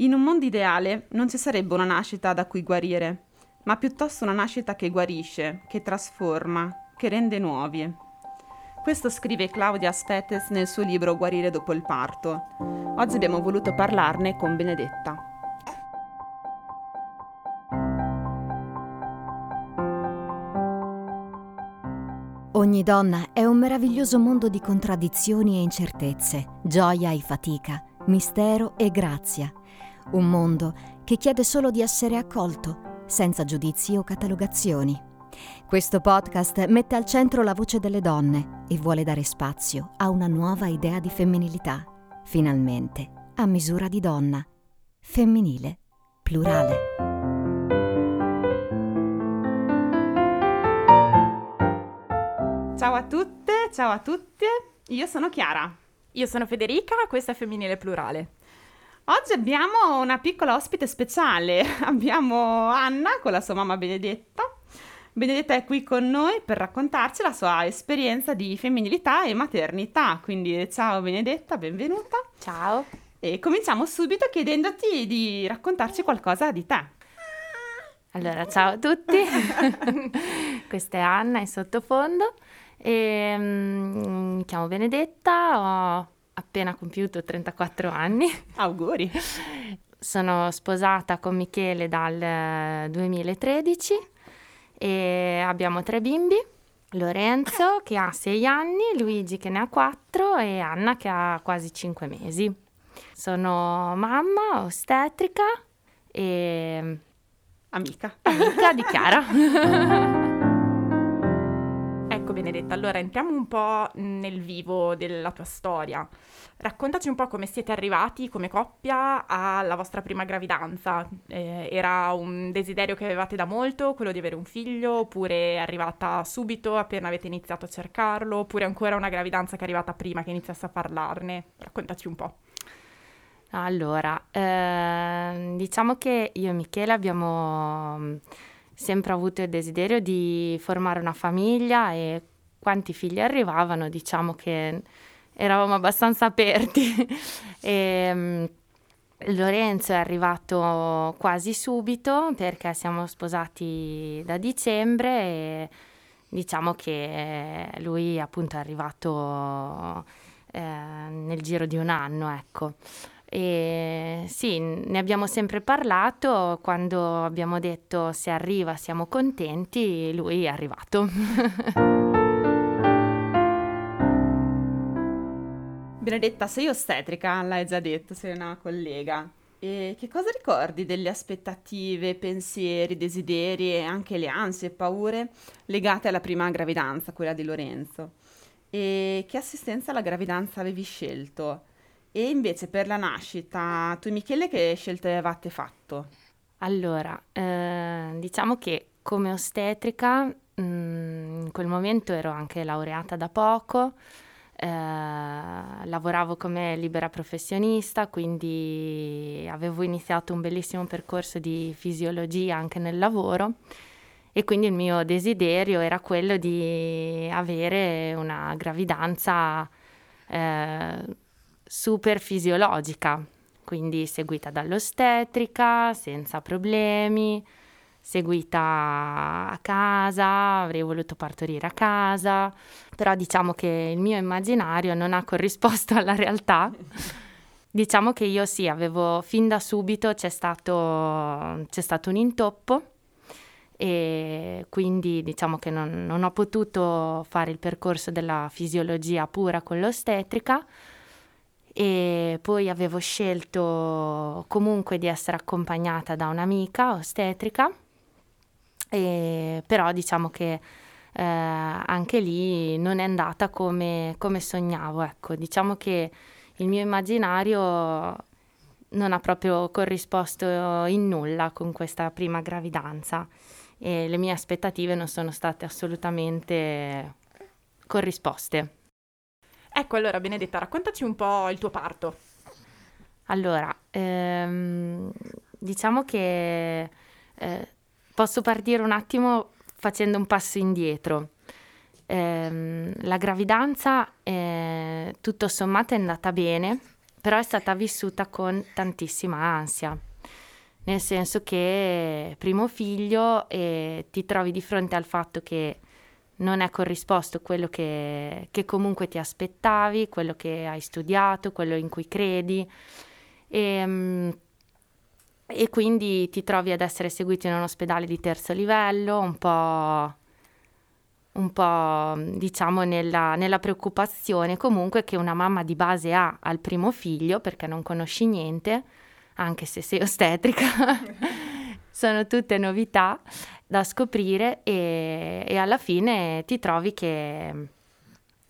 In un mondo ideale non ci sarebbe una nascita da cui guarire, ma piuttosto una nascita che guarisce, che trasforma, che rende nuovi. Questo scrive Claudia Spetes nel suo libro Guarire dopo il parto. Oggi abbiamo voluto parlarne con Benedetta. Ogni donna è un meraviglioso mondo di contraddizioni e incertezze, gioia e fatica, mistero e grazia. Un mondo che chiede solo di essere accolto, senza giudizi o catalogazioni. Questo podcast mette al centro la voce delle donne e vuole dare spazio a una nuova idea di femminilità, finalmente a misura di donna, femminile, plurale. Ciao a tutte, ciao a tutte. Io sono Chiara. Io sono Federica, questa è Femminile Plurale. Oggi abbiamo una piccola ospite speciale. Abbiamo Anna con la sua mamma Benedetta. Benedetta è qui con noi per raccontarci la sua esperienza di femminilità e maternità. Quindi ciao Benedetta, benvenuta. Ciao. E cominciamo subito chiedendoti di raccontarci qualcosa di te. Allora, ciao a tutti. Questa è Anna in sottofondo. E, um, mi chiamo Benedetta, ho appena compiuto 34 anni. Auguri! Sono sposata con Michele dal 2013 e abbiamo tre bimbi. Lorenzo che ha 6 anni, Luigi che ne ha 4 e Anna che ha quasi 5 mesi. Sono mamma, ostetrica e amica, amica di Chiara. Benedetta, allora entriamo un po' nel vivo della tua storia. Raccontaci un po' come siete arrivati come coppia alla vostra prima gravidanza. Eh, era un desiderio che avevate da molto, quello di avere un figlio, oppure è arrivata subito appena avete iniziato a cercarlo, oppure ancora una gravidanza che è arrivata prima che iniziasse a parlarne? Raccontaci un po'. Allora, eh, diciamo che io e Michele abbiamo sempre avuto il desiderio di formare una famiglia e quanti figli arrivavano, diciamo che eravamo abbastanza aperti. e, um, Lorenzo è arrivato quasi subito perché siamo sposati da dicembre e diciamo che lui appunto è arrivato eh, nel giro di un anno, ecco. E sì, ne abbiamo sempre parlato, quando abbiamo detto se arriva siamo contenti, lui è arrivato. Benedetta, sei ostetrica, l'hai già detto, sei una collega. E che cosa ricordi delle aspettative, pensieri, desideri e anche le ansie e paure legate alla prima gravidanza, quella di Lorenzo? E che assistenza alla gravidanza avevi scelto? E invece per la nascita, tu Michele che scelte avevate fatto? Allora, eh, diciamo che come ostetrica mh, mm, in quel momento ero anche laureata da poco, eh, lavoravo come libera professionista, quindi avevo iniziato un bellissimo percorso di fisiologia anche nel lavoro e quindi il mio desiderio era quello di avere una gravidanza eh, super fisiologica, quindi seguita dall'ostetrica, senza problemi, seguita a casa, avrei voluto partorire a casa, però diciamo che il mio immaginario non ha corrisposto alla realtà. Diciamo che io sì, avevo fin da subito c'è stato, c'è stato un intoppo e quindi diciamo che non, non ho potuto fare il percorso della fisiologia pura con l'ostetrica, e poi avevo scelto comunque di essere accompagnata da un'amica ostetrica, e, però diciamo che eh, anche lì non è andata come, come sognavo, ecco, diciamo che il mio immaginario non ha proprio corrisposto in nulla con questa prima gravidanza. E le mie aspettative non sono state assolutamente corrisposte. Ecco, allora Benedetta, raccontaci un po' il tuo parto. Allora, ehm, diciamo che eh, posso partire un attimo facendo un passo indietro. Eh, la gravidanza eh, tutto sommato è andata bene, però è stata vissuta con tantissima ansia, nel senso che primo figlio e ti trovi di fronte al fatto che non è corrisposto quello che, che comunque ti aspettavi, quello che hai studiato, quello in cui credi. E, ehm, e quindi ti trovi ad essere seguito in un ospedale di terzo livello, un po', un po' diciamo nella, nella, preoccupazione comunque che una mamma di base ha al primo figlio perché non conosci niente, anche se sei ostetrica, sono tutte novità da scoprire e, e alla fine ti trovi che,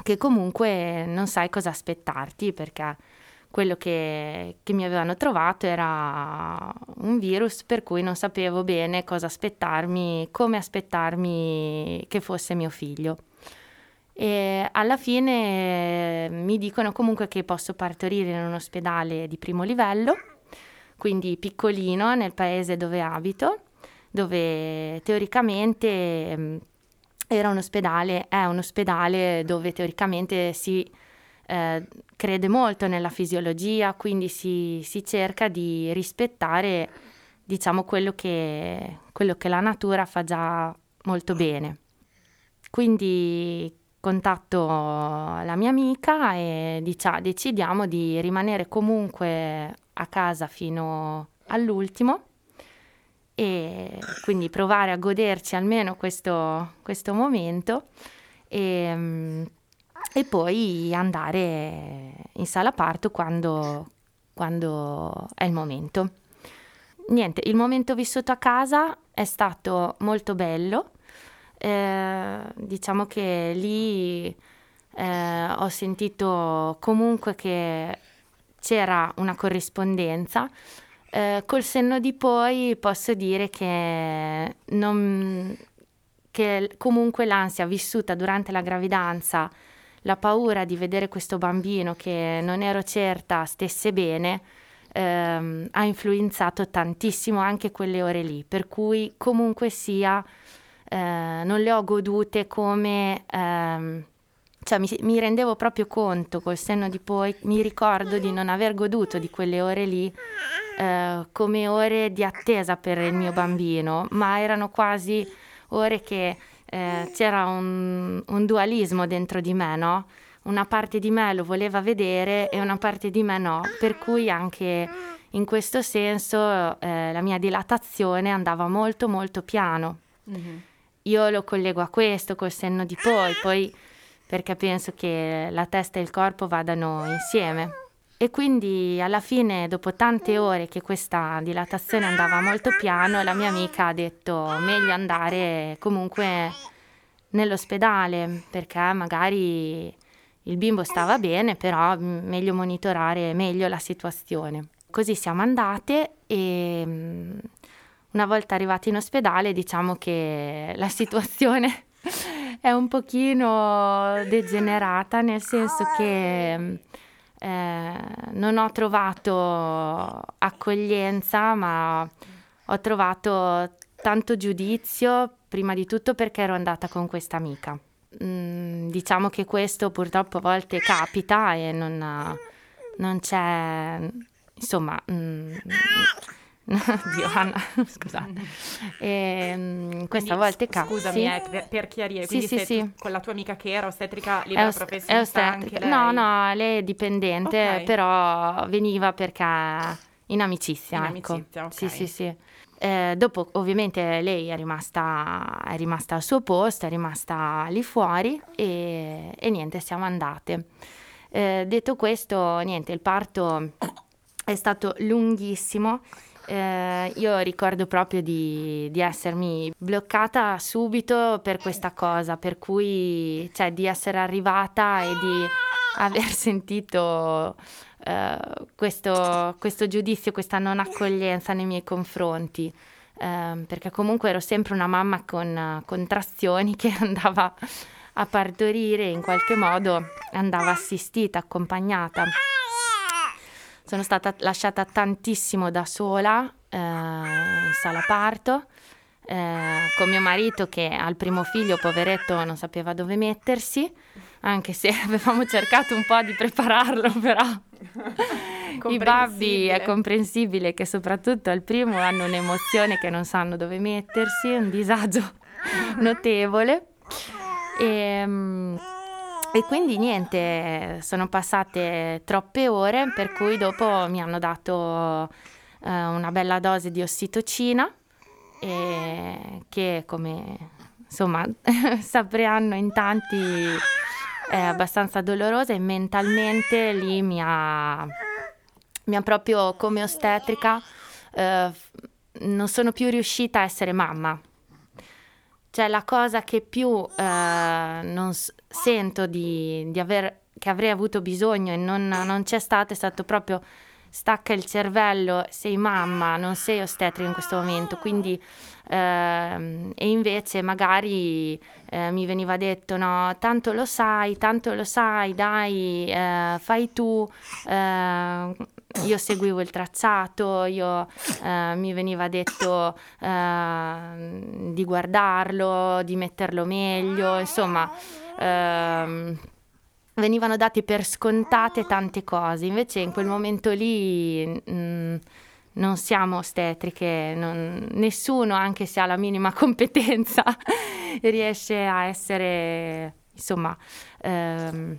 che comunque non sai cosa aspettarti perché quello che, che, mi avevano trovato era un virus per cui non sapevo bene cosa aspettarmi, come aspettarmi che fosse mio figlio. E alla fine mi dicono comunque che posso partorire in un ospedale di primo livello, quindi piccolino nel paese dove abito, dove teoricamente era un ospedale, è un ospedale dove teoricamente si eh, crede molto nella fisiologia, quindi si, si cerca di rispettare diciamo quello che, quello che la natura fa già molto bene. Quindi contatto la mia amica e dicia, decidiamo di rimanere comunque a casa fino all'ultimo e quindi provare a goderci almeno questo, questo momento e, e poi andare in sala parto quando, quando è il momento. Niente, il momento vissuto a casa è stato molto bello. Eh, diciamo che lì eh, ho sentito comunque che c'era una corrispondenza. Eh, col senno di poi posso dire che, non, che comunque l'ansia vissuta durante la gravidanza la paura di vedere questo bambino che non ero certa stesse bene ehm, ha influenzato tantissimo anche quelle ore lì, per cui comunque sia eh, non le ho godute come... Ehm, cioè mi, mi, rendevo proprio conto col senno di poi, mi ricordo di non aver goduto di quelle ore lì eh, come ore di attesa per il mio bambino, ma erano quasi ore che eh, c'era un, un, dualismo dentro di me, no? Una parte di me lo voleva vedere e una parte di me no, per cui anche in questo senso eh, la mia dilatazione andava molto molto piano. Mm-hmm. Io lo collego a questo col senno di poi, poi perché penso che la testa e il corpo vadano insieme. E quindi alla fine, dopo tante ore che questa dilatazione andava molto piano, la mia amica ha detto meglio andare comunque nell'ospedale perché magari il bimbo stava bene, però meglio monitorare meglio la situazione. Così siamo andate e mm, una volta arrivati in ospedale diciamo che la situazione è un pochino degenerata, nel senso che mm, eh, non ho trovato accoglienza, ma ho trovato tanto giudizio, prima di tutto perché ero andata con questa amica. Mm, diciamo che questo purtroppo a volte capita e non, non c'è, insomma, mm, Dio, Anna, scusate. E, um, questa quindi, volta capita. Scusami, sì. eh, per, per, chiarire, sì, sì, sì. con la tua amica che era ostetrica libera è ost- professionista è. No, no, lei è dipendente, okay. però veniva perché in amicizia. In ecco. amicizia, ok. Sì, sì, sì. Eh, dopo ovviamente lei è rimasta, è rimasta, al suo posto, è rimasta lì fuori e, e niente, siamo andate. Eh, detto questo, niente, il parto è stato lunghissimo eh, io ricordo proprio di, di, essermi bloccata subito per questa cosa, per cui, cioè, di essere arrivata e di aver sentito eh, questo, questo, giudizio, questa non accoglienza nei miei confronti. Eh, perché comunque ero sempre una mamma con contrazioni che andava a partorire in qualche modo andava assistita, accompagnata sono stata lasciata tantissimo da sola eh, in sala parto. Eh, con mio marito che al primo figlio, poveretto, non sapeva dove mettersi, anche se avevamo cercato un po' di prepararlo, però I babbi è comprensibile che soprattutto al primo hanno un'emozione che non sanno dove mettersi, un disagio notevole. E, ehm, e quindi niente, sono passate troppe ore per cui dopo mi hanno dato eh, una bella dose di ossitocina che come insomma sapranno in tanti è abbastanza dolorosa e mentalmente lì mi ha, mi ha proprio come ostetrica eh, non sono più riuscita a essere mamma. Cioè la cosa che più eh, non sento di, di aver, che avrei avuto bisogno e non, non c'è stato è stato proprio stacca il cervello, sei mamma, non sei ostetrica in questo momento, quindi eh, e invece magari eh, mi veniva detto no, tanto lo sai, tanto lo sai, dai, eh, fai tu, eh, io seguivo il tracciato, io, eh, mi veniva detto eh, di guardarlo, di metterlo meglio, insomma ehm, venivano date per scontate tante cose, invece in quel momento lì mh, mm, non siamo ostetriche, non, nessuno, anche se ha la minima competenza, riesce a essere, insomma, ehm,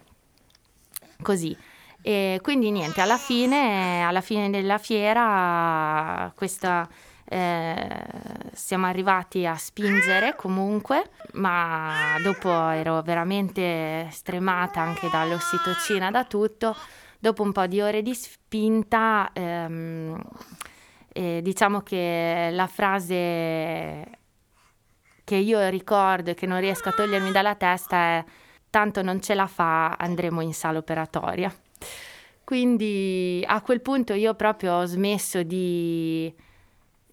così. E quindi niente, alla fine, alla fine della fiera questa eh, siamo arrivati a spingere comunque, ma dopo ero veramente stremata anche dall'ossitocina, da tutto. Dopo un po' di ore di spinta, ehm, eh, diciamo che la frase che io ricordo e che non riesco a togliermi dalla testa è tanto non ce la fa, andremo in sala operatoria. Quindi a quel punto io proprio ho smesso di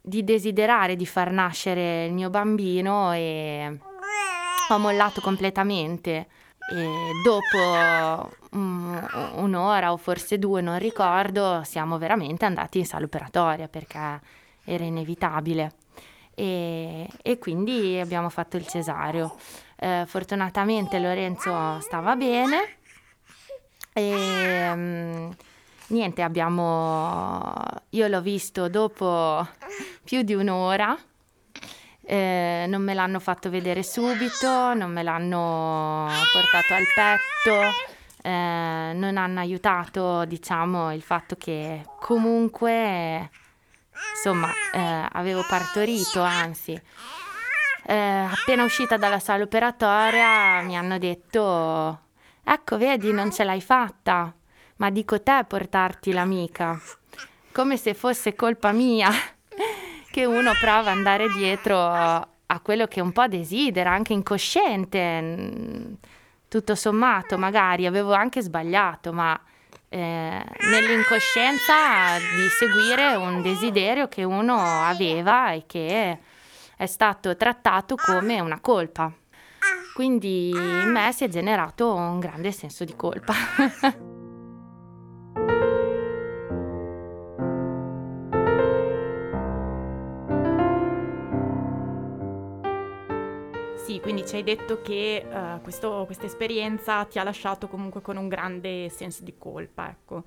di desiderare di far nascere il mio bambino e ho mollato completamente. E dopo um, un'ora o forse due, non ricordo, siamo veramente andati in sala operatoria perché era inevitabile. E, e quindi abbiamo fatto il cesareo. Eh, fortunatamente Lorenzo stava bene e um, niente, abbiamo... Io l'ho visto dopo più di un'ora, eh, non me l'hanno fatto vedere subito, non me l'hanno portato al petto, eh, non hanno aiutato, diciamo, il fatto che comunque, insomma, eh, avevo partorito, anzi. Eh, appena uscita dalla sala operatoria mi hanno detto, ecco, vedi, non ce l'hai fatta. Ma dico te portarti l'amica, come se fosse colpa mia che uno prova ad andare dietro a quello che un po' desidera, anche incosciente, tutto sommato, magari avevo anche sbagliato, ma eh, nell'incoscienza di seguire un desiderio che uno aveva e che è stato trattato come una colpa. Quindi in me si è generato un grande senso di colpa. quindi ci hai detto che uh, questa esperienza ti ha lasciato comunque con un grande senso di colpa, ecco.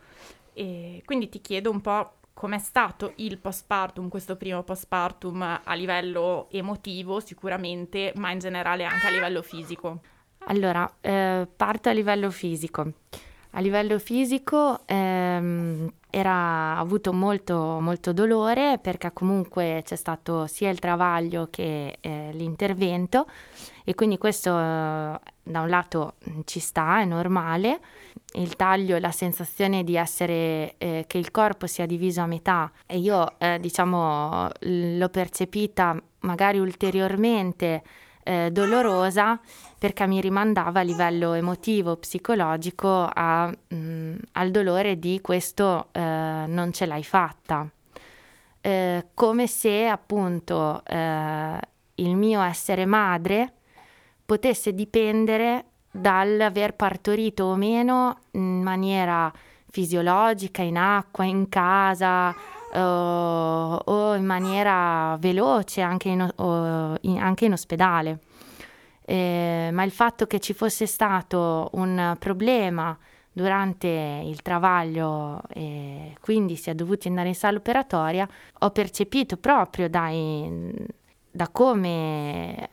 E quindi ti chiedo un po' com'è stato il postpartum, questo primo postpartum a livello emotivo sicuramente, ma in generale anche a livello fisico. Allora, eh, parto a livello fisico. A livello fisico ehm, era avuto molto, molto dolore perché comunque c'è stato sia il travaglio che eh, l'intervento e quindi questo eh, da un lato ci sta, è normale. Il taglio e la sensazione di essere eh, che il corpo sia diviso a metà e io eh, diciamo l'ho percepita magari ulteriormente eh, dolorosa perché mi rimandava a livello emotivo, psicologico a, mh, mm, al dolore di questo eh, non ce l'hai fatta. Eh, come se appunto eh, il mio essere madre potesse dipendere dall'aver partorito o meno in maniera fisiologica, in acqua, in casa uh, o in maniera veloce anche in, uh, in, anche in ospedale. Eh, ma il fatto che ci fosse stato un problema durante il travaglio e quindi si è dovuti andare in sala operatoria, ho percepito proprio dai, da come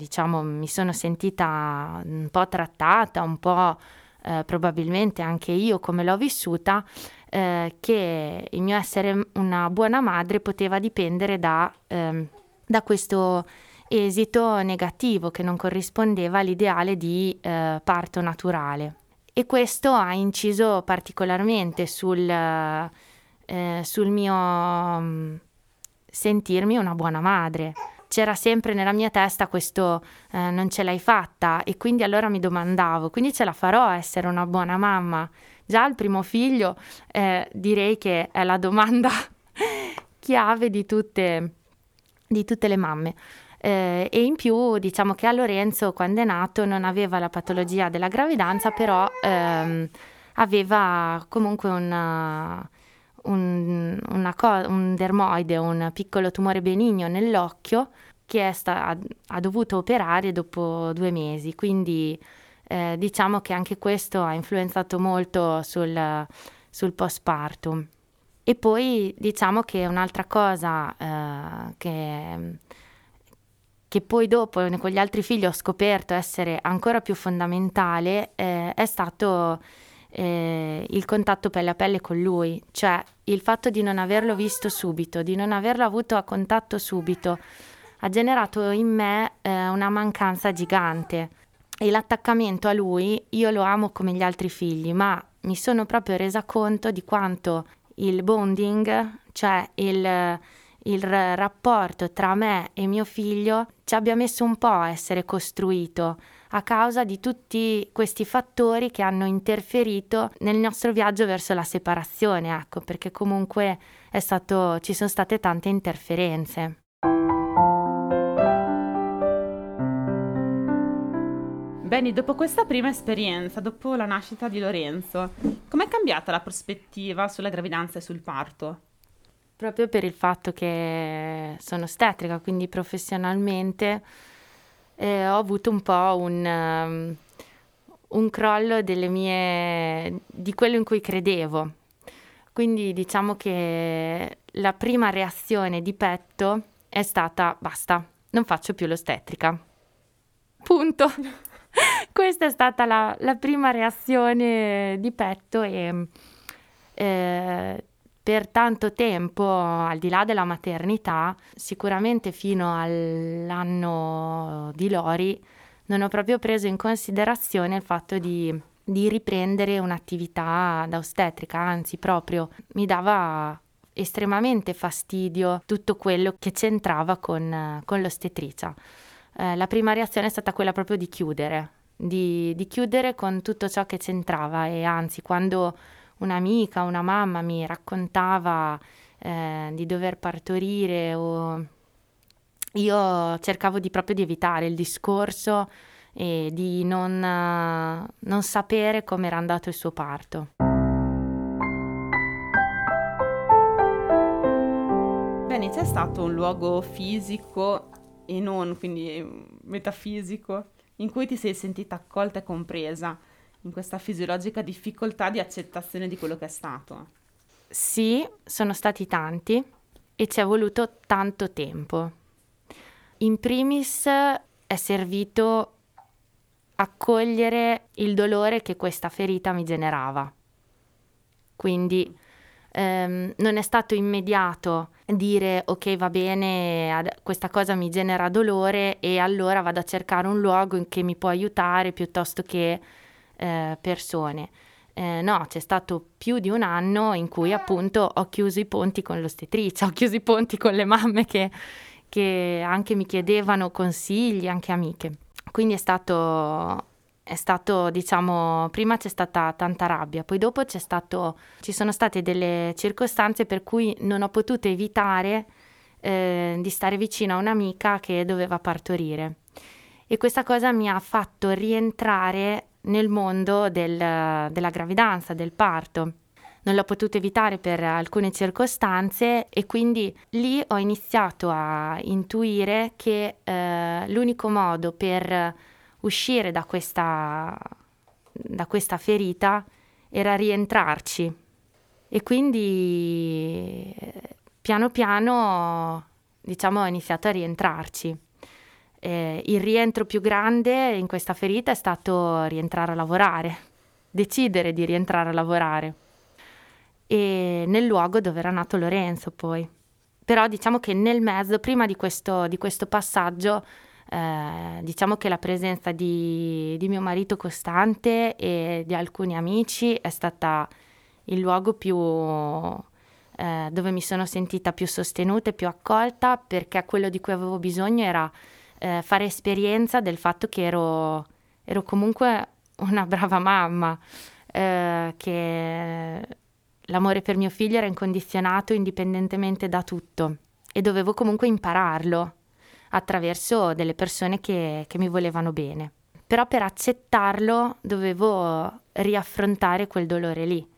diciamo mi sono sentita un po' trattata, un po' eh, probabilmente anche io come l'ho vissuta, eh, che il mio essere una buona madre poteva dipendere da, ehm, da questo esito negativo che non corrispondeva all'ideale di eh, parto naturale. E questo ha inciso particolarmente sul, eh, sul mio mm, sentirmi una buona madre. C'era sempre nella mia testa questo eh, non ce l'hai fatta e quindi allora mi domandavo, quindi ce la farò a essere una buona mamma? Già il primo figlio eh, direi che è la domanda chiave di tutte, di tutte le mamme. Eh, e in più diciamo che a Lorenzo quando è nato non aveva la patologia della gravidanza, però ehm, aveva comunque una, un, co- un dermoide, un piccolo tumore benigno nell'occhio che sta- ha, ha dovuto operare dopo due mesi, quindi eh, diciamo che anche questo ha influenzato molto sul, sul postpartum. E poi diciamo che un'altra cosa eh, che, che, poi dopo con gli altri figli ho scoperto essere ancora più fondamentale eh, è stato eh, il contatto pelle a pelle con lui, cioè il fatto di non averlo visto subito, di non averlo avuto a contatto subito, ha generato in me eh, una mancanza gigante. E l'attaccamento a lui io lo amo come gli altri figli, ma mi sono proprio resa conto di quanto il bonding, cioè il, il rapporto tra me e mio figlio, ci abbia messo un po' a essere costruito a causa di tutti questi fattori che hanno interferito nel nostro viaggio verso la separazione, ecco, perché comunque stato, ci sono state tante interferenze. Benny, dopo questa prima esperienza, dopo la nascita di Lorenzo, com'è cambiata la prospettiva sulla gravidanza e sul parto? Proprio per il fatto che sono ostetrica, quindi professionalmente eh, ho avuto un po' un, um, un crollo delle mie, di quello in cui credevo. Quindi diciamo che la prima reazione di petto è stata basta, non faccio più l'ostetrica. Punto. Questa è stata la, la, prima reazione di petto e eh, per tanto tempo, al di là della maternità, sicuramente fino all'anno di Lori, non ho proprio preso in considerazione il fatto di, di riprendere un'attività da ostetrica, anzi proprio mi dava estremamente fastidio tutto quello che c'entrava con, con l'ostetricia. Eh, la prima reazione è stata quella proprio di chiudere, di, di chiudere con tutto ciò che c'entrava e anzi quando un'amica, una mamma mi raccontava eh, di dover partorire o io cercavo di proprio di evitare il discorso e di non, non sapere come era andato il suo parto. Bene, c'è stato un luogo fisico e non quindi metafisico, in cui ti sei sentita accolta e compresa in questa fisiologica difficoltà di accettazione di quello che è stato. Sì, sono stati tanti e ci è voluto tanto tempo. In primis è servito accogliere il dolore che questa ferita mi generava. Quindi ehm, non è stato immediato dire ok va bene, questa cosa mi genera dolore e allora vado a cercare un luogo in che mi può aiutare piuttosto che eh, persone. Eh, no, c'è stato più di un anno in cui appunto ho chiuso i ponti con l'ostetricia, ho chiuso i ponti con le mamme che, che anche mi chiedevano consigli, anche amiche. Quindi è stato è stato, diciamo, prima c'è stata tanta rabbia, poi dopo c'è stato, ci sono state delle circostanze per cui non ho potuto evitare eh, di stare vicino a un'amica che doveva partorire. E questa cosa mi ha fatto rientrare nel mondo del, della gravidanza, del parto. Non l'ho potuto evitare per alcune circostanze e quindi lì ho iniziato a intuire che eh, l'unico modo per uscire da questa, da questa ferita era rientrarci. E quindi piano piano diciamo ho iniziato a rientrarci. Eh, il rientro più grande in questa ferita è stato rientrare a lavorare, decidere di rientrare a lavorare e nel luogo dove era nato Lorenzo poi. Però diciamo che nel mezzo, prima di questo, di questo passaggio, eh, diciamo che la presenza di, di, mio marito costante e di alcuni amici è stata il luogo più eh, dove mi sono sentita più sostenuta e più accolta perché quello di cui avevo bisogno era eh, fare esperienza del fatto che ero, ero comunque una brava mamma, eh, che L'amore per mio figlio era incondizionato indipendentemente da tutto e dovevo comunque impararlo attraverso delle persone che, che mi volevano bene. Però per accettarlo dovevo riaffrontare quel dolore lì.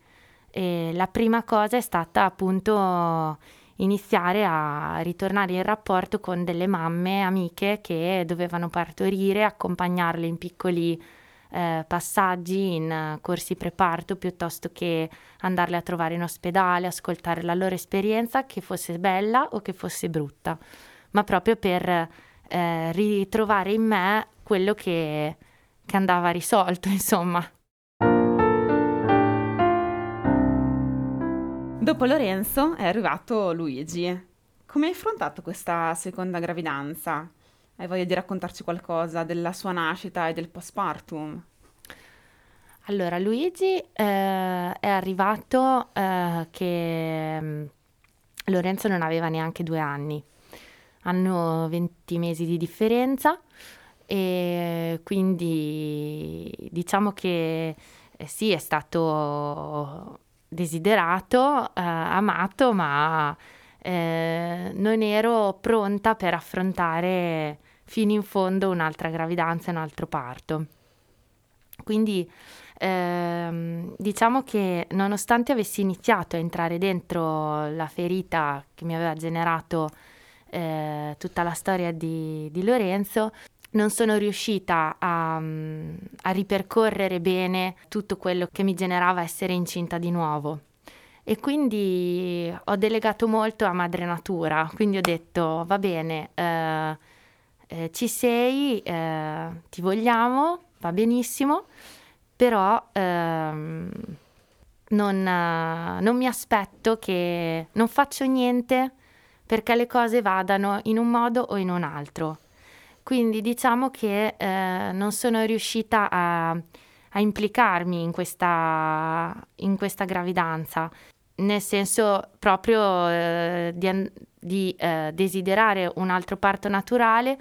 E la prima cosa è stata appunto iniziare a ritornare in rapporto con delle mamme amiche che dovevano partorire, accompagnarle in piccoli eh, passaggi in corsi preparto piuttosto che andarle a trovare in ospedale, ascoltare la loro esperienza, che fosse bella o che fosse brutta, ma proprio per eh, ritrovare in me quello che, che andava risolto, insomma. Dopo Lorenzo è arrivato Luigi. Come hai affrontato questa seconda gravidanza? Hai voglia di raccontarci qualcosa della sua nascita e del postpartum? Allora, Luigi eh, è arrivato eh, che mm, Lorenzo non aveva neanche due anni, hanno 20 mesi di differenza e quindi diciamo che eh, sì, è stato desiderato, eh, amato, ma eh, non ero pronta per affrontare fino in fondo un'altra gravidanza e un altro parto. Quindi ehm, diciamo che nonostante avessi iniziato a entrare dentro la ferita che mi aveva generato eh, tutta la storia di, di, Lorenzo, non sono riuscita a, a ripercorrere bene tutto quello che mi generava essere incinta di nuovo e quindi ho delegato molto a madre natura, quindi ho detto va bene, eh, eh, ci sei, eh, ti vogliamo, va benissimo, però ehm, non, non mi aspetto che non faccio niente perché le cose vadano in un modo o in un altro. Quindi diciamo che eh, non sono riuscita a, a implicarmi in questa, in questa gravidanza. Nel senso proprio eh, di, di eh, desiderare un altro parto naturale,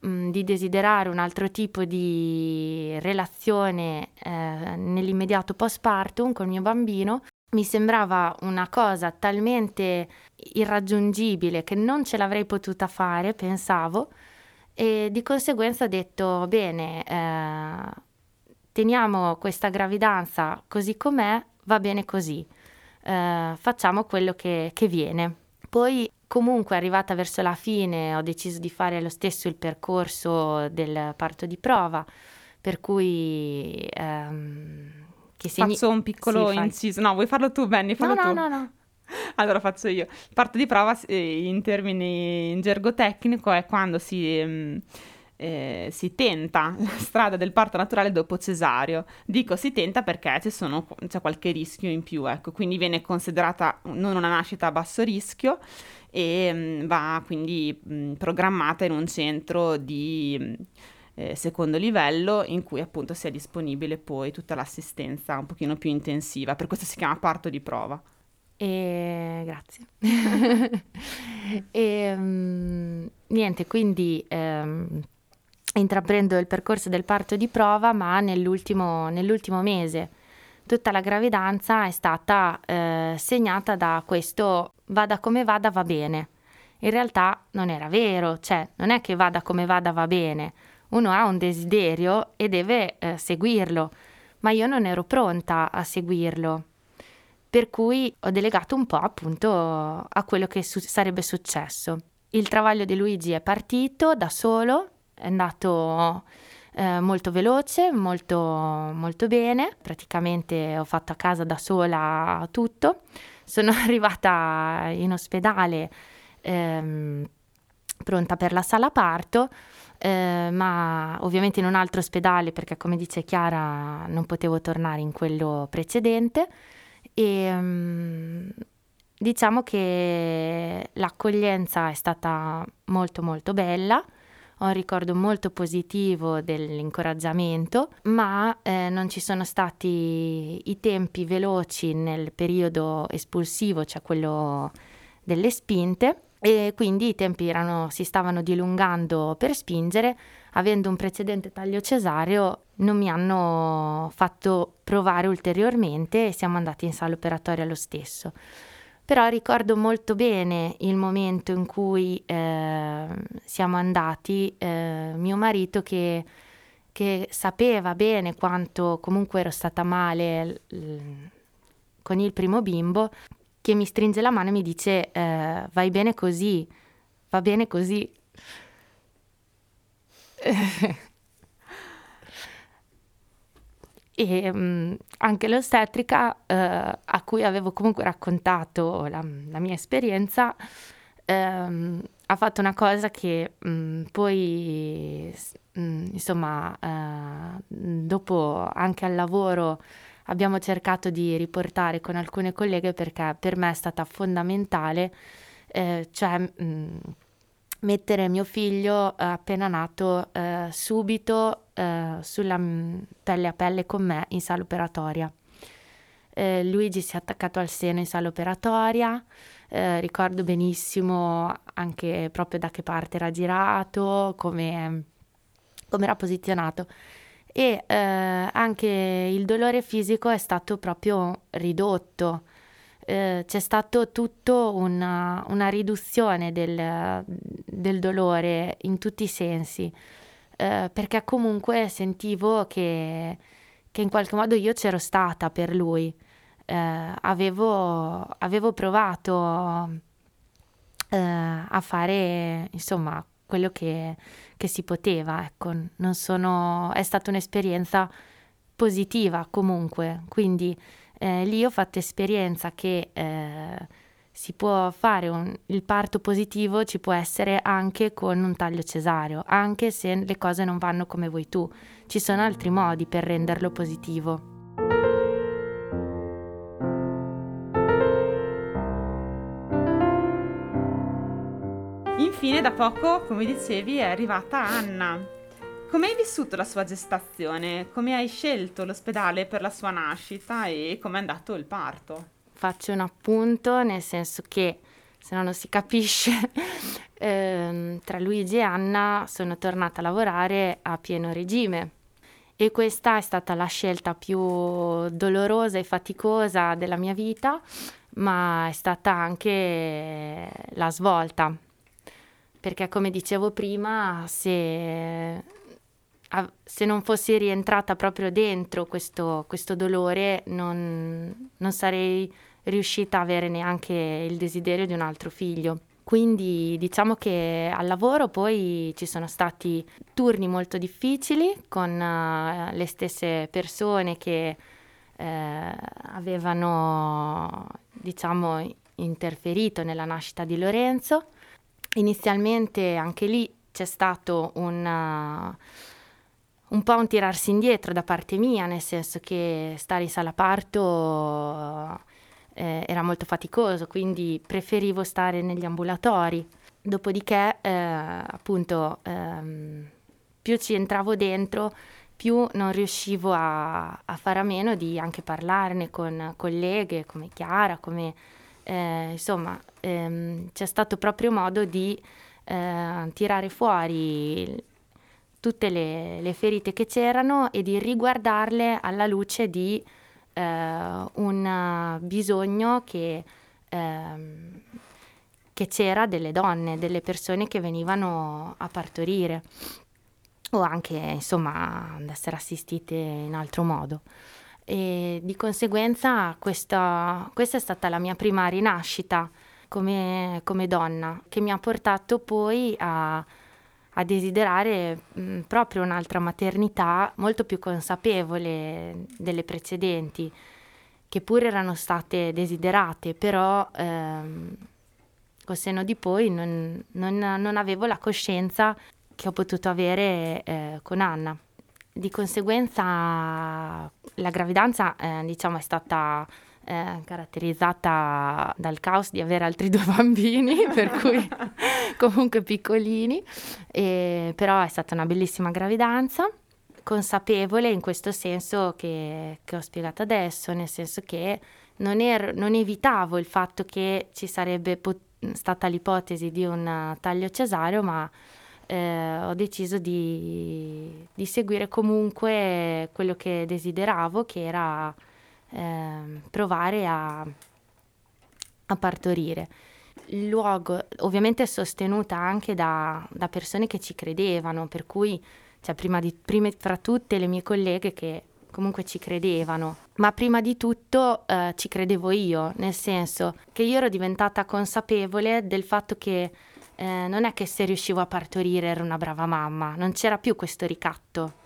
mh, mm, di desiderare un altro tipo di relazione eh, nell'immediato postpartum con il mio bambino, mi sembrava una cosa talmente irraggiungibile che non ce l'avrei potuta fare, pensavo, e di conseguenza ho detto, bene, eh, teniamo questa gravidanza così com'è, va bene così eh, facciamo quello che, che viene. Poi comunque arrivata verso la fine ho deciso di fare lo stesso il percorso del parto di prova, per cui... Ehm, che segni... Faccio un piccolo sì, inciso. No, vuoi farlo tu, Benny? Fallo no, tu. no, no, no. Allora faccio io. Parto di prova in termini in gergo tecnico è quando si... Ehm, eh, si tenta la strada del parto naturale dopo cesareo. Dico si tenta perché sono, c'è qualche rischio in più, ecco, quindi viene considerata non una nascita a basso rischio e mh, mm, va quindi mh, mm, programmata in un centro di mh, eh, secondo livello in cui appunto sia disponibile poi tutta l'assistenza un pochino più intensiva, per questo si chiama parto di prova. E grazie. e, um, niente, quindi um, intraprendo il percorso del parto di prova, ma nell'ultimo, nell'ultimo mese. Tutta la gravidanza è stata eh, segnata da questo vada come vada va bene. In realtà non era vero, cioè non è che vada come vada va bene. Uno ha un desiderio e deve eh, seguirlo, ma io non ero pronta a seguirlo. Per cui ho delegato un po' appunto a quello che su- sarebbe successo. Il travaglio di Luigi è partito da solo, è andato eh, molto veloce, molto, molto bene, praticamente ho fatto a casa da sola tutto. Sono arrivata in ospedale ehm, pronta per la sala parto, eh, ma ovviamente in un altro ospedale perché come dice Chiara non potevo tornare in quello precedente e um, diciamo che l'accoglienza è stata molto molto bella ho un ricordo molto positivo dell'incoraggiamento, ma eh, non ci sono stati i tempi veloci nel periodo espulsivo, cioè quello delle spinte, e quindi i tempi erano, si stavano dilungando per spingere. Avendo un precedente taglio cesareo, non mi hanno fatto provare ulteriormente e siamo andati in sala operatoria lo stesso però ricordo molto bene il momento in cui eh, siamo andati, eh, mio marito che, che, sapeva bene quanto comunque ero stata male l- con il primo bimbo, che mi stringe la mano e mi dice eh, vai bene così, va bene così. e mh, mm, anche l'ostetrica eh, a cui avevo comunque raccontato la, la mia esperienza ehm, ha fatto una cosa che mh, mm, poi mh, mm, insomma eh, dopo anche al lavoro abbiamo cercato di riportare con alcune colleghe perché per me è stata fondamentale eh, cioè mettere mio figlio eh, appena nato eh, subito eh, sulla mm, pelle a pelle con me in sala operatoria. Eh, Luigi si è attaccato al seno in sala operatoria, eh, ricordo benissimo anche proprio da che parte era girato, come, come era posizionato e eh, anche il dolore fisico è stato proprio ridotto eh, c'è stato tutto una, una riduzione del, del, dolore in tutti i sensi, eh, perché comunque sentivo che, che, in qualche modo io c'ero stata per lui, eh, avevo, avevo, provato eh, a fare insomma quello che, che si poteva, ecco, sono, è stata un'esperienza positiva comunque, quindi eh, lì ho fatto esperienza che eh, si può fare un, il parto positivo, ci può essere anche con un taglio cesareo, anche se le cose non vanno come vuoi tu. Ci sono altri modi per renderlo positivo. Infine, da poco, come dicevi, è arrivata Anna. Come hai vissuto la sua gestazione? Come hai scelto l'ospedale per la sua nascita e come è andato il parto? Faccio un appunto, nel senso che se no non si capisce, ehm, tra Luigi e Anna sono tornata a lavorare a pieno regime e questa è stata la scelta più dolorosa e faticosa della mia vita, ma è stata anche la svolta. Perché come dicevo prima, se se non fossi rientrata proprio dentro questo, questo dolore non, non sarei riuscita a avere neanche il desiderio di un altro figlio. Quindi diciamo che al lavoro poi ci sono stati turni molto difficili con uh, le stesse persone che eh, avevano diciamo interferito nella nascita di Lorenzo. Inizialmente anche lì c'è stato un, uh, un po' un tirarsi indietro da parte mia, nel senso che stare in sala parto eh, era molto faticoso, quindi preferivo stare negli ambulatori. Dopodiché, eh, appunto, ehm, più ci entravo dentro, più non riuscivo a, a, fare a meno di anche parlarne con colleghe come Chiara, come eh, insomma, ehm, c'è stato proprio modo di eh, tirare fuori tutte le, le ferite che c'erano e di riguardarle alla luce di eh, un bisogno che, eh, che c'era delle donne, delle persone che venivano a partorire o anche insomma ad essere assistite in altro modo. E di conseguenza questa, questa è stata la mia prima rinascita come, come donna che mi ha portato poi a a desiderare mh, proprio un'altra maternità molto più consapevole delle precedenti, che pure erano state desiderate, però ehm, col senno di poi non, non, non, avevo la coscienza che ho potuto avere eh, con Anna. Di conseguenza la gravidanza eh, diciamo, è stata eh, caratterizzata dal caos di avere altri due bambini, per cui comunque piccolini, e, però è stata una bellissima gravidanza, consapevole in questo senso che, che ho spiegato adesso, nel senso che non, ero, non evitavo il fatto che ci sarebbe pot- stata l'ipotesi di un taglio cesareo, ma eh, ho deciso di, di, seguire comunque quello che desideravo, che era eh, provare a, a, partorire. Il luogo ovviamente è sostenuta anche da, da persone che ci credevano, per cui cioè prima, di, prima fra tutte le mie colleghe che comunque ci credevano, ma prima di tutto eh, ci credevo io, nel senso che io ero diventata consapevole del fatto che eh, non è che se riuscivo a partorire ero una brava mamma, non c'era più questo ricatto,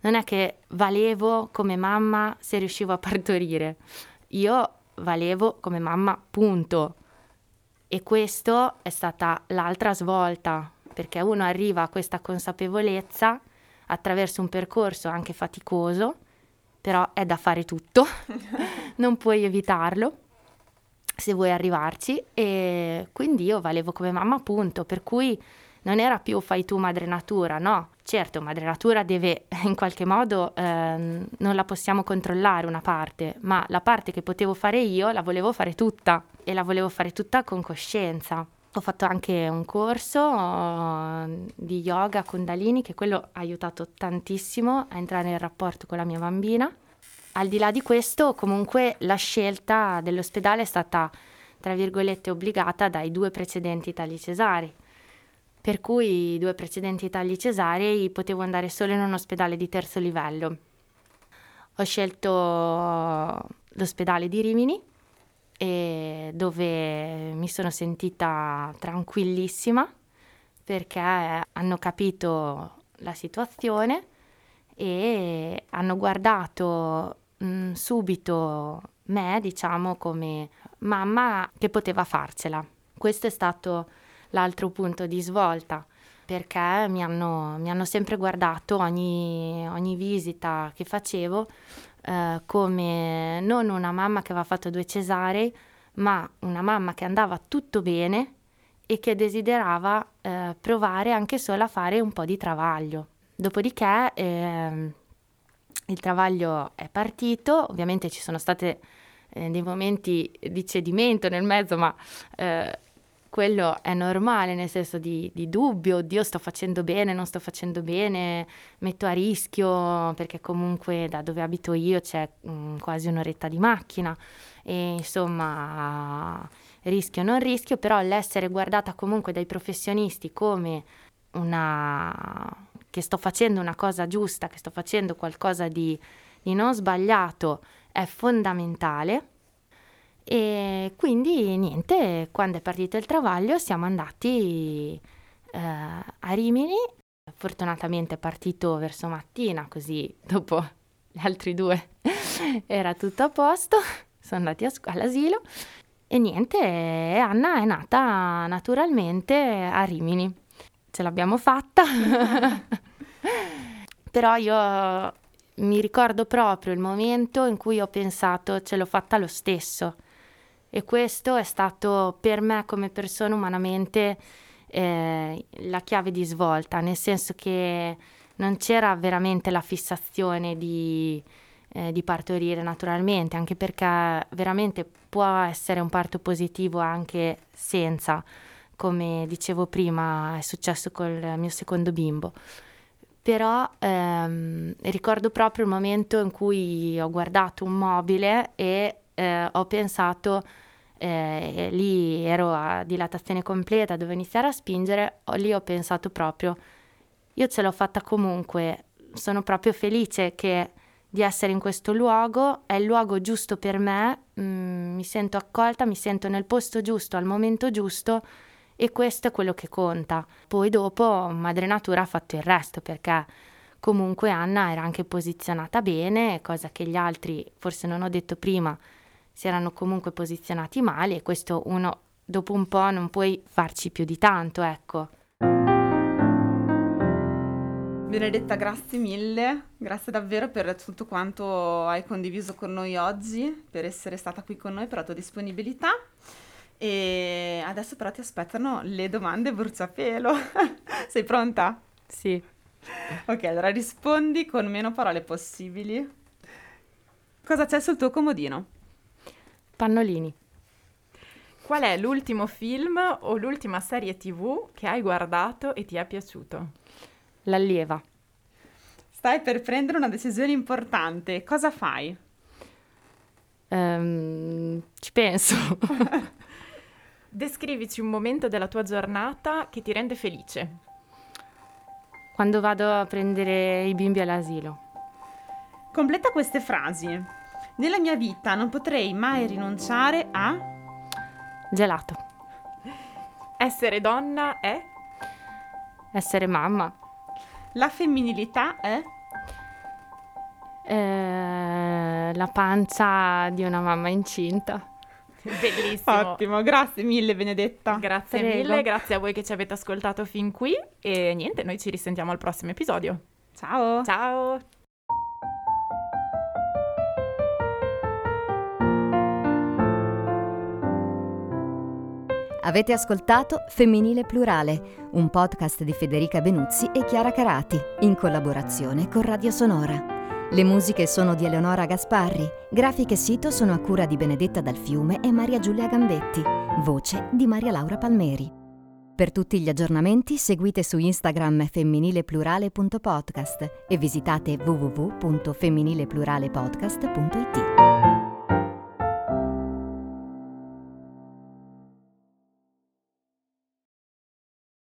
non è che valevo come mamma se riuscivo a partorire, io valevo come mamma, punto. E questo è stata l'altra svolta, perché uno arriva a questa consapevolezza attraverso un percorso anche faticoso, però è da fare tutto, non puoi evitarlo se vuoi arrivarci. E quindi io valevo come mamma punto, per cui non era più fai tu madre natura, no, certo madre natura deve in qualche modo, eh, non la possiamo controllare una parte, ma la parte che potevo fare io la volevo fare tutta e la volevo fare tutta con coscienza. Ho fatto anche un corso uh, di yoga Kundalini che quello ha aiutato tantissimo a entrare in rapporto con la mia bambina. Al di là di questo, comunque la scelta dell'ospedale è stata, tra virgolette, obbligata dai due precedenti tagli cesari. Per cui i due precedenti tagli cesarei potevo andare solo in un ospedale di terzo livello. Ho scelto l'ospedale di Rimini dove mi sono sentita tranquillissima perché hanno capito la situazione e hanno guardato mh, mm, subito me, diciamo, come mamma che poteva farcela. Questo è stato l'altro punto di svolta perché mi hanno, mi hanno sempre guardato ogni, ogni visita che facevo eh, come non una mamma che aveva fatto due cesarei, ma una mamma che andava tutto bene e che desiderava eh, provare anche solo a fare un po' di travaglio. Dopodiché eh, il travaglio è partito, ovviamente ci sono stati eh, dei momenti di cedimento nel mezzo, ma eh, quello è normale, nel senso di, di, dubbio, oddio sto facendo bene, non sto facendo bene, metto a rischio, perché comunque da dove abito io c'è mh, mm, quasi un'oretta di macchina. E insomma rischio non rischio, però l'essere guardata comunque dai professionisti come una che sto facendo una cosa giusta, che sto facendo qualcosa di, di non sbagliato è fondamentale e quindi niente, quando è partito il travaglio siamo andati eh, a Rimini, fortunatamente è partito verso mattina, così dopo gli altri due era tutto a posto, sono andati a, all'asilo. E niente, Anna è nata naturalmente a Rimini. Ce l'abbiamo fatta, però io mi ricordo proprio il momento in cui ho pensato ce l'ho fatta lo stesso e questo è stato per me come persona umanamente eh, la chiave di svolta, nel senso che non c'era veramente la fissazione di, eh, di partorire naturalmente, anche perché veramente può essere un parto positivo anche senza, come dicevo prima è successo col mio secondo bimbo. Però ehm, ricordo proprio il momento in cui ho guardato un mobile e eh, ho pensato, eh, lì ero a dilatazione completa, dovevo iniziare a spingere, lì ho pensato proprio, io ce l'ho fatta comunque, sono proprio felice che, di essere in questo luogo, è il luogo giusto per me, mm, mi sento accolta, mi sento nel posto giusto, al momento giusto e questo è quello che conta. Poi dopo Madre Natura ha fatto il resto perché comunque Anna era anche posizionata bene, cosa che gli altri, forse non ho detto prima, si erano comunque posizionati male e questo uno dopo un po' non puoi farci più di tanto, ecco. Benedetta, grazie mille, grazie davvero per tutto quanto hai condiviso con noi oggi, per essere stata qui con noi, per la tua disponibilità. E adesso però ti aspettano le domande bruciapelo. Sei pronta? Sì. Ok, allora rispondi con meno parole possibili. Cosa c'è sul tuo comodino? Pannolini. Qual è l'ultimo film o l'ultima serie TV che hai guardato e ti è piaciuto? L'allieva. Stai per prendere una decisione importante. Cosa fai? Um, ci penso. Descrivici un momento della tua giornata che ti rende felice. Quando vado a prendere i bimbi all'asilo. Completa queste frasi. Nella mia vita non potrei mai rinunciare a... Gelato. Essere donna è? Essere mamma. La femminilità è? Eh, la pancia di una mamma incinta. Bellissimo. Ottimo, grazie mille Benedetta. Grazie Prego. mille, grazie a voi che ci avete ascoltato fin qui e niente, noi ci risentiamo al prossimo episodio. Ciao. Ciao! Avete ascoltato Femminile Plurale, un podcast di Federica Benuzzi e Chiara Carati, in collaborazione con Radio Sonora. Le musiche sono di Eleonora Gasparri, grafiche e sito sono a cura di Benedetta Dal Fiume e Maria Giulia Gambetti, voce di Maria Laura Palmeri. Per tutti gli aggiornamenti seguite su Instagram femminileplurale.podcast e visitate www.femminilepluраlepodcast.it.